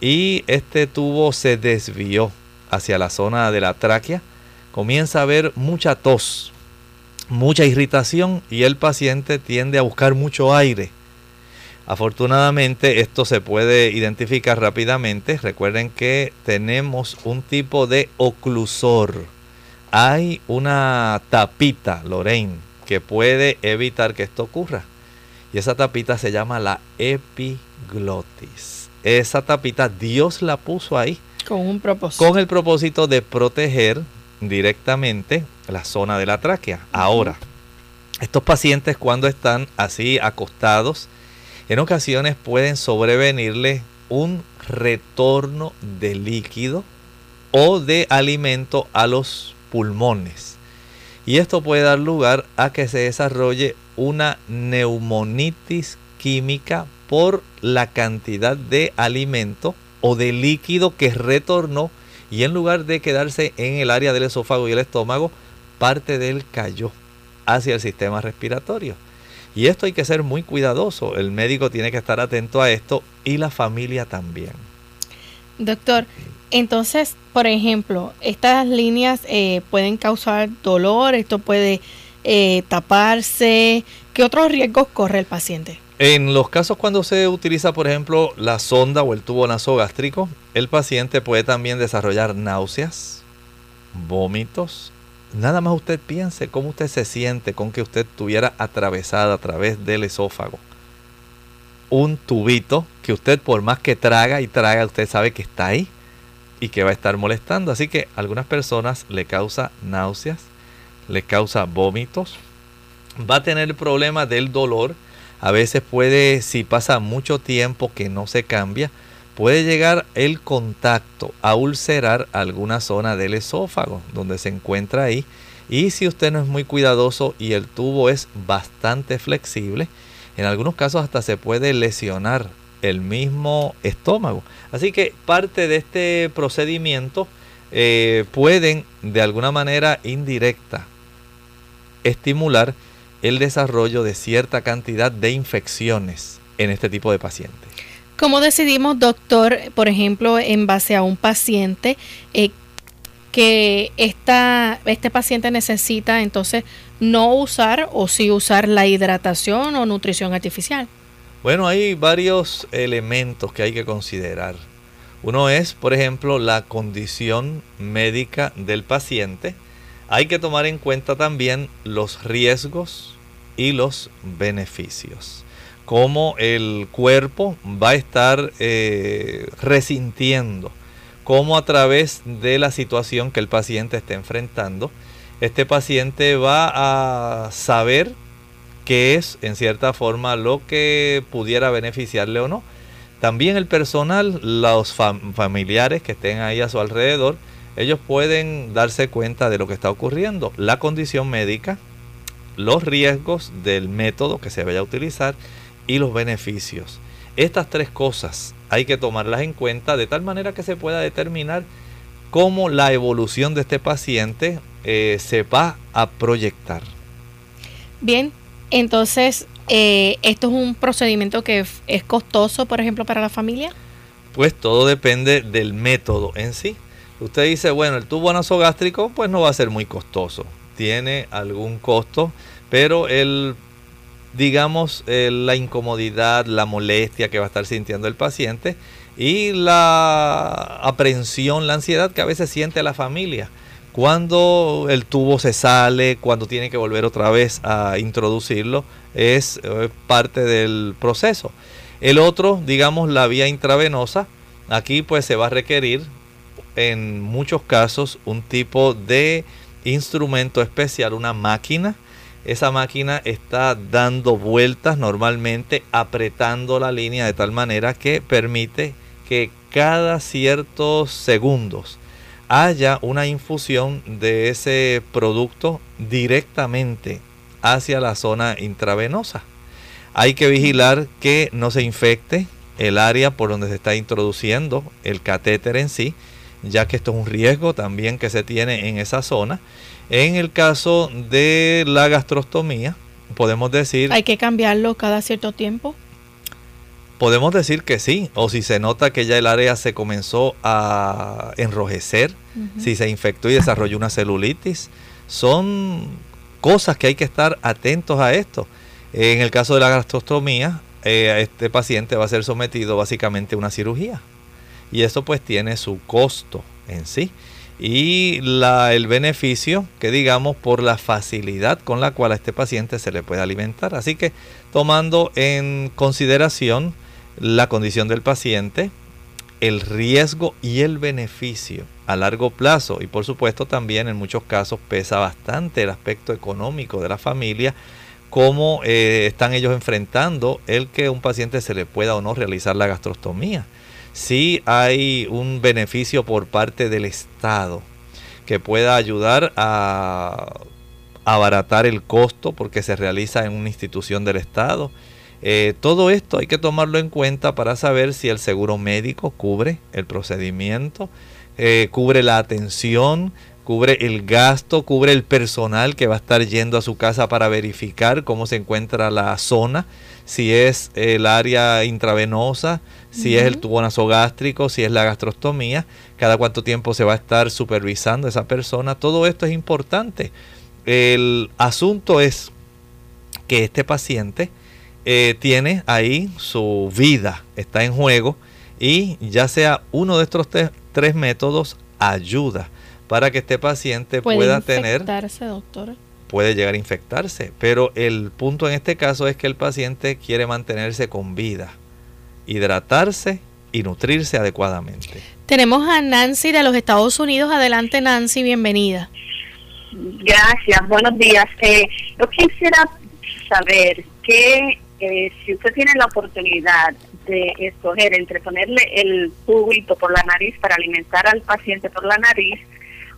y este tubo se desvió hacia la zona de la tráquea, comienza a haber mucha tos, mucha irritación y el paciente tiende a buscar mucho aire. Afortunadamente esto se puede identificar rápidamente. Recuerden que tenemos un tipo de oclusor. Hay una tapita, Lorraine, que puede evitar que esto ocurra. Y esa tapita se llama la epiglotis. Esa tapita Dios la puso ahí. Con un propósito. Con el propósito de proteger directamente la zona de la tráquea. Ahora, estos pacientes cuando están así acostados, en ocasiones pueden sobrevenirle un retorno de líquido o de alimento a los pulmones. Y esto puede dar lugar a que se desarrolle una neumonitis química por la cantidad de alimento o de líquido que retornó y en lugar de quedarse en el área del esófago y el estómago, parte del cayó hacia el sistema respiratorio. Y esto hay que ser muy cuidadoso. El médico tiene que estar atento a esto y la familia también. Doctor, entonces, por ejemplo, estas líneas eh, pueden causar dolor, esto puede eh, taparse. ¿Qué otros riesgos corre el paciente? En los casos cuando se utiliza, por ejemplo, la sonda o el tubo nasogástrico, el paciente puede también desarrollar náuseas, vómitos. Nada más usted piense cómo usted se siente con que usted tuviera atravesada a través del esófago un tubito que usted por más que traga y traga, usted sabe que está ahí y que va a estar molestando. Así que a algunas personas le causa náuseas, le causa vómitos, va a tener el problema del dolor. A veces puede, si pasa mucho tiempo que no se cambia, puede llegar el contacto a ulcerar alguna zona del esófago donde se encuentra ahí. Y si usted no es muy cuidadoso y el tubo es bastante flexible, en algunos casos hasta se puede lesionar el mismo estómago. Así que parte de este procedimiento eh, pueden de alguna manera indirecta estimular el desarrollo de cierta cantidad de infecciones en este tipo de pacientes. ¿Cómo decidimos, doctor, por ejemplo, en base a un paciente eh, que esta, este paciente necesita entonces no usar o sí usar la hidratación o nutrición artificial? Bueno, hay varios elementos que hay que considerar. Uno es, por ejemplo, la condición médica del paciente. Hay que tomar en cuenta también los riesgos y los beneficios. Cómo el cuerpo va a estar eh, resintiendo, cómo a través de la situación que el paciente está enfrentando, este paciente va a saber que es en cierta forma lo que pudiera beneficiarle o no. También el personal, los familiares que estén ahí a su alrededor, ellos pueden darse cuenta de lo que está ocurriendo, la condición médica, los riesgos del método que se vaya a utilizar y los beneficios. Estas tres cosas hay que tomarlas en cuenta de tal manera que se pueda determinar cómo la evolución de este paciente eh, se va a proyectar. Bien, entonces, eh, ¿esto es un procedimiento que es costoso, por ejemplo, para la familia? Pues todo depende del método en sí. Usted dice, bueno, el tubo nasogástrico pues no va a ser muy costoso. Tiene algún costo, pero el digamos la incomodidad, la molestia que va a estar sintiendo el paciente y la aprensión, la ansiedad que a veces siente la familia cuando el tubo se sale, cuando tiene que volver otra vez a introducirlo, es eh, parte del proceso. El otro, digamos, la vía intravenosa, aquí pues se va a requerir en muchos casos un tipo de instrumento especial, una máquina. Esa máquina está dando vueltas normalmente, apretando la línea de tal manera que permite que cada ciertos segundos haya una infusión de ese producto directamente hacia la zona intravenosa. Hay que vigilar que no se infecte el área por donde se está introduciendo el catéter en sí, ya que esto es un riesgo también que se tiene en esa zona. En el caso de la gastrostomía, podemos decir... ¿Hay que cambiarlo cada cierto tiempo? Podemos decir que sí, o si se nota que ya el área se comenzó a enrojecer, si se infectó y desarrolló una celulitis, son cosas que hay que estar atentos a esto. En el caso de la gastrostomía, eh, este paciente va a ser sometido básicamente a una cirugía y eso pues tiene su costo en sí y la, el beneficio que digamos por la facilidad con la cual a este paciente se le puede alimentar. Así que tomando en consideración la condición del paciente, el riesgo y el beneficio a largo plazo y por supuesto también en muchos casos pesa bastante el aspecto económico de la familia, cómo eh, están ellos enfrentando el que un paciente se le pueda o no realizar la gastrostomía. Si hay un beneficio por parte del Estado que pueda ayudar a abaratar el costo porque se realiza en una institución del Estado eh, todo esto hay que tomarlo en cuenta para saber si el seguro médico cubre el procedimiento, eh, cubre la atención, cubre el gasto, cubre el personal que va a estar yendo a su casa para verificar cómo se encuentra la zona, si es el área intravenosa, si es el tubo nasogástrico, si es la gastrostomía, cada cuánto tiempo se va a estar supervisando esa persona. Todo esto es importante. El asunto es que este paciente eh, tiene ahí su vida, está en juego y ya sea uno de estos tres, métodos ayuda para que este paciente pueda tener... doctora? Puede llegar a infectarse, pero el punto en este caso es que el paciente quiere mantenerse con vida, hidratarse y nutrirse adecuadamente. Tenemos a Nancy de los Estados Unidos. Adelante Nancy, bienvenida. Gracias, buenos días. Eh, yo quisiera saber qué eh, si usted tiene la oportunidad de escoger entre ponerle el tubito por la nariz para alimentar al paciente por la nariz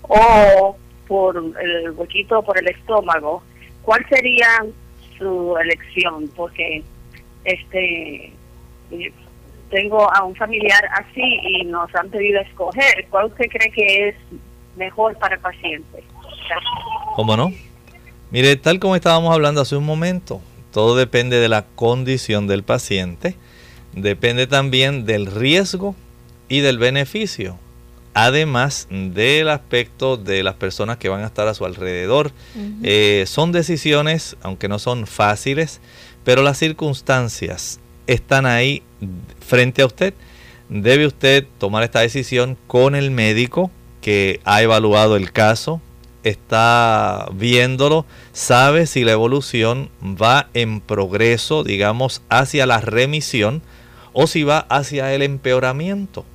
o por el huequito por el estómago, ¿cuál sería su elección? Porque este tengo a un familiar así y nos han pedido escoger. ¿Cuál usted cree que es mejor para el paciente? ¿Cómo no? Mire, tal como estábamos hablando hace un momento, todo depende de la condición del paciente, depende también del riesgo y del beneficio, además del aspecto de las personas que van a estar a su alrededor. Eh, son decisiones, aunque no son fáciles, pero las circunstancias están ahí frente a usted. Debe usted tomar esta decisión con el médico que ha evaluado el caso, está viéndolo, sabe si la evolución va en progreso, digamos, hacia la remisión o si va hacia el empeoramiento.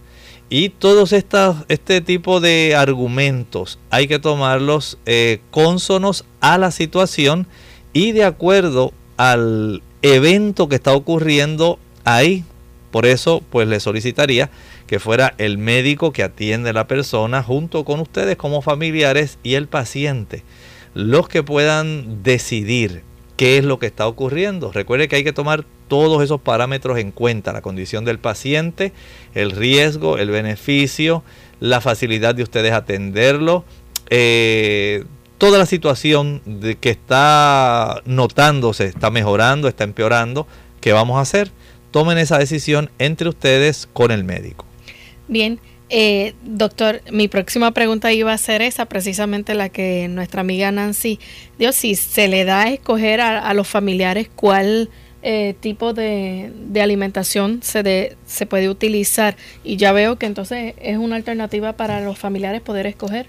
Y todos estos, este tipo de argumentos hay que tomarlos eh, cónsonos a la situación y de acuerdo al evento que está ocurriendo ahí. Por eso, pues le solicitaría que fuera el médico que atiende a la persona junto con ustedes como familiares y el paciente, los que puedan decidir qué es lo que está ocurriendo. Recuerde que hay que tomar todos esos parámetros en cuenta, la condición del paciente, el riesgo, el beneficio, la facilidad de ustedes atenderlo, eh, toda la situación de que está notándose, está mejorando, está empeorando, ¿qué vamos a hacer? Tomen esa decisión entre ustedes con el médico. Bien, eh, doctor, mi próxima pregunta iba a ser esa, precisamente la que nuestra amiga Nancy dio, si se le da a escoger a, los familiares cuál eh, tipo de, alimentación se, se puede utilizar. Y ya veo que entonces es una alternativa para los familiares poder escoger.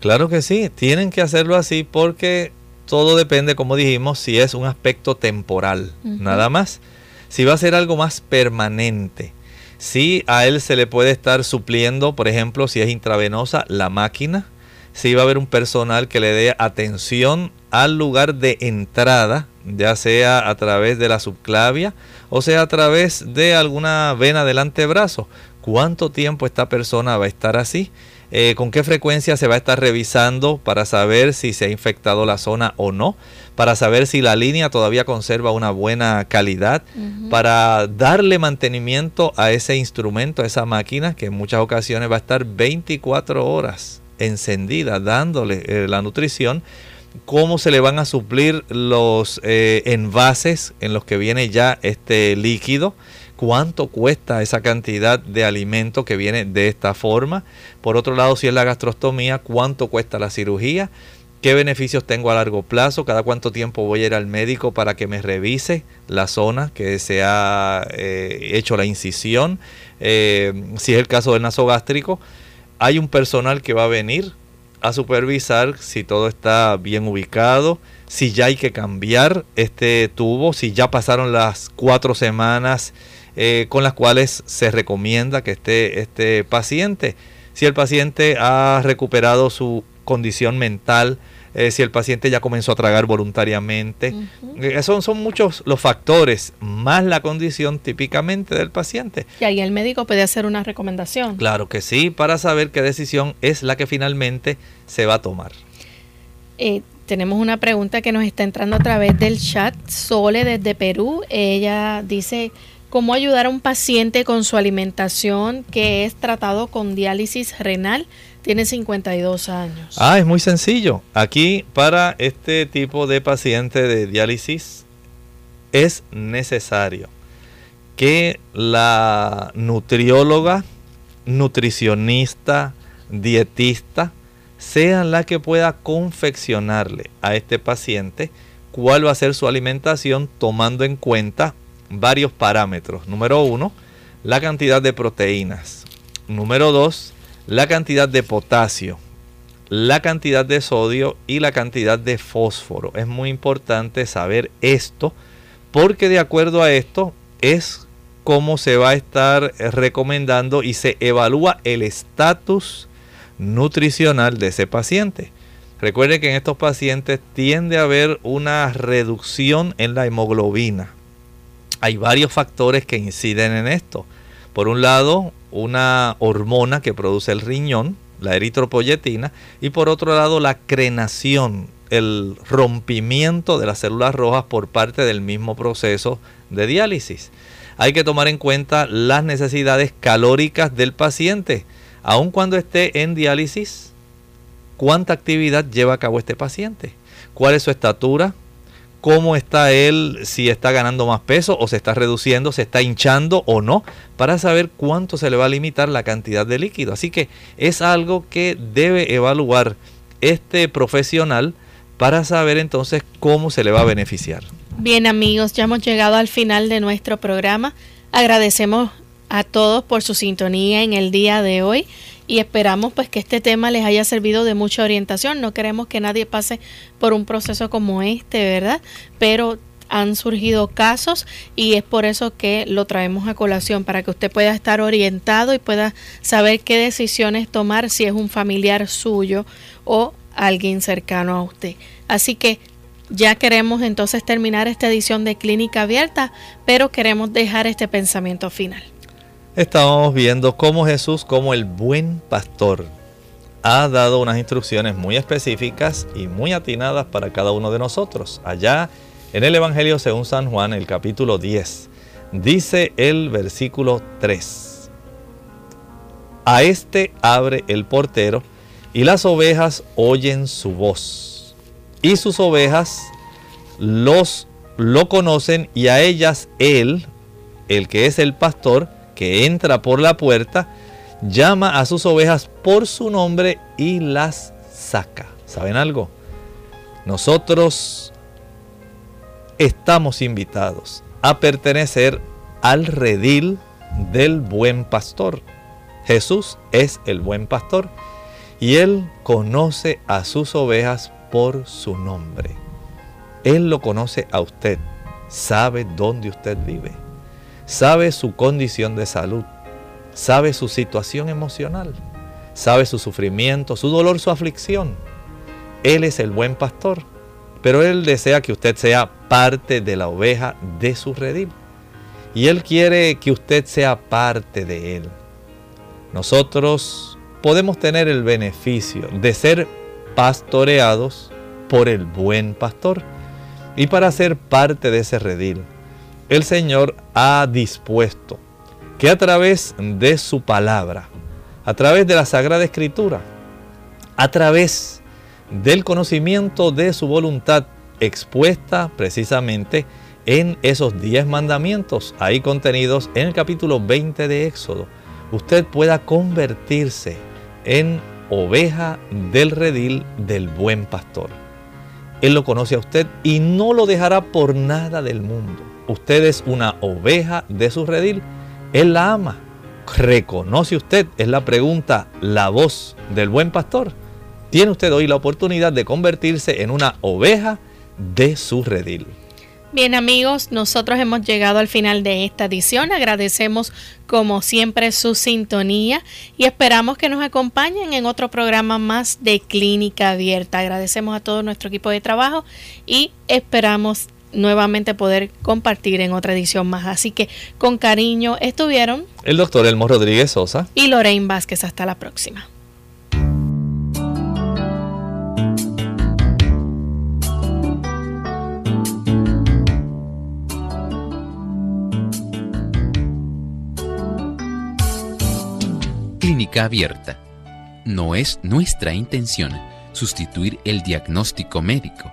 Claro que sí, tienen que hacerlo así porque todo depende, como dijimos, si es un aspecto temporal, nada más. Si va a ser algo más permanente, si a él se le puede estar supliendo, por ejemplo, si es intravenosa, la máquina, si va a haber un personal que le dé atención al lugar de entrada, ya sea a través de la subclavia o sea a través de alguna vena del antebrazo. ¿Cuánto tiempo esta persona va a estar así? Eh, con qué frecuencia se va a estar revisando para saber si se ha infectado la zona o no, para saber si la línea todavía conserva una buena calidad, para darle mantenimiento a ese instrumento, a esa máquina que en muchas ocasiones va a estar 24 horas encendida dándole eh, la nutrición. Cómo se le van a suplir los eh, envases en los que viene ya este líquido, cuánto cuesta esa cantidad de alimento que viene de esta forma. Por otro lado, si es la gastrostomía, cuánto cuesta la cirugía, qué beneficios tengo a largo plazo, cada cuánto tiempo voy a ir al médico para que me revise la zona que se ha eh, hecho la incisión, eh, si es el caso del nasogástrico. Hay un personal que va a venir a supervisar si todo está bien ubicado, si ya hay que cambiar este tubo, si ya pasaron las cuatro semanas eh, con las cuales se recomienda que esté este paciente. Si el paciente ha recuperado su condición mental, eh, si el paciente ya comenzó a tragar voluntariamente. Eh, son, son muchos los factores, más la condición típicamente del paciente. Y ahí el médico puede hacer una recomendación. Claro que sí, para saber qué decisión es la que finalmente se va a tomar. tenemos una pregunta que nos está entrando a través del chat. Sole desde Perú. Ella dice, cómo ayudar a un paciente con su alimentación que es tratado con diálisis renal. Tiene 52 años. Ah, es muy sencillo. Aquí para este tipo de paciente de diálisis es necesario que la nutrióloga, nutricionista, dietista, sea la que pueda confeccionarle a este paciente cuál va a ser su alimentación tomando en cuenta varios parámetros. Número uno, la cantidad de proteínas. Número dos, la cantidad de potasio, la cantidad de sodio y la cantidad de fósforo. Es muy importante saber esto porque de acuerdo a esto es cómo se va a estar recomendando y se evalúa el estatus nutricional de ese paciente. Recuerde que en estos pacientes tiende a haber una reducción en la hemoglobina hay varios factores que inciden en esto. Por un lado, una hormona que produce el riñón, la eritropoyetina, y por otro lado, la crenación, el rompimiento de las células rojas por parte del mismo proceso de diálisis. Hay que tomar en cuenta las necesidades calóricas del paciente, aun cuando esté en diálisis, cuánta actividad lleva a cabo este paciente, cuál es su estatura, cómo está él, si está ganando más peso o se está reduciendo, se está hinchando o no, para saber cuánto se le va a limitar la cantidad de líquido. Así que es algo que debe evaluar este profesional para saber entonces cómo se le va a beneficiar. Bien amigos, ya hemos llegado al final de nuestro programa. Agradecemos a todos por su sintonía en el día de hoy y esperamos pues que este tema les haya servido de mucha orientación. No queremos que nadie pase por un proceso como este, ¿verdad? Pero han surgido casos y es por eso que lo traemos a colación para que usted pueda estar orientado y pueda saber qué decisiones tomar si es un familiar suyo o alguien cercano a usted. Así que ya queremos entonces terminar esta edición de Clínica Abierta, pero queremos dejar este pensamiento final. Estamos viendo cómo Jesús, como el buen pastor, ha dado unas instrucciones muy específicas y muy atinadas para cada uno de nosotros. Allá en el Evangelio según San Juan, el capítulo 10, dice el versículo 3. A este abre el portero y las ovejas oyen su voz. Y sus ovejas los lo conocen y a ellas él, el que es el pastor, que entra por la puerta, llama a sus ovejas por su nombre y las saca. ¿Saben algo? Nosotros estamos invitados a pertenecer al redil del buen pastor. Jesús es el buen pastor y él conoce a sus ovejas por su nombre. Él lo conoce a usted, sabe dónde usted vive, sabe su condición de salud, sabe su situación emocional, sabe su sufrimiento, su dolor, su aflicción. Él es el buen pastor, pero Él desea que usted sea parte de la oveja de su redil. Y Él quiere que usted sea parte de Él. Nosotros podemos tener el beneficio de ser pastoreados por el buen pastor y para ser parte de ese redil, el Señor ha dispuesto que a través de su palabra, a través de la Sagrada Escritura, a través del conocimiento de su voluntad expuesta precisamente en esos diez mandamientos ahí contenidos en el capítulo 20 de Éxodo, usted pueda convertirse en oveja del redil del buen pastor. Él lo conoce a usted y no lo dejará por nada del mundo. Usted es una oveja de su redil. Él la ama. ¿Reconoce usted? Es la pregunta, la voz del buen pastor. Tiene usted hoy la oportunidad de convertirse en una oveja de su redil. Bien amigos, nosotros hemos llegado al final de esta edición. Agradecemos como siempre su sintonía y esperamos que nos acompañen en otro programa más de Clínica Abierta. Agradecemos a todo nuestro equipo de trabajo y esperamos nuevamente poder compartir en otra edición más. Así que con cariño estuvieron el doctor Elmo Rodríguez Sosa y Lorraine Vázquez. Hasta la próxima. Clínica Abierta. No es nuestra intención sustituir el diagnóstico médico.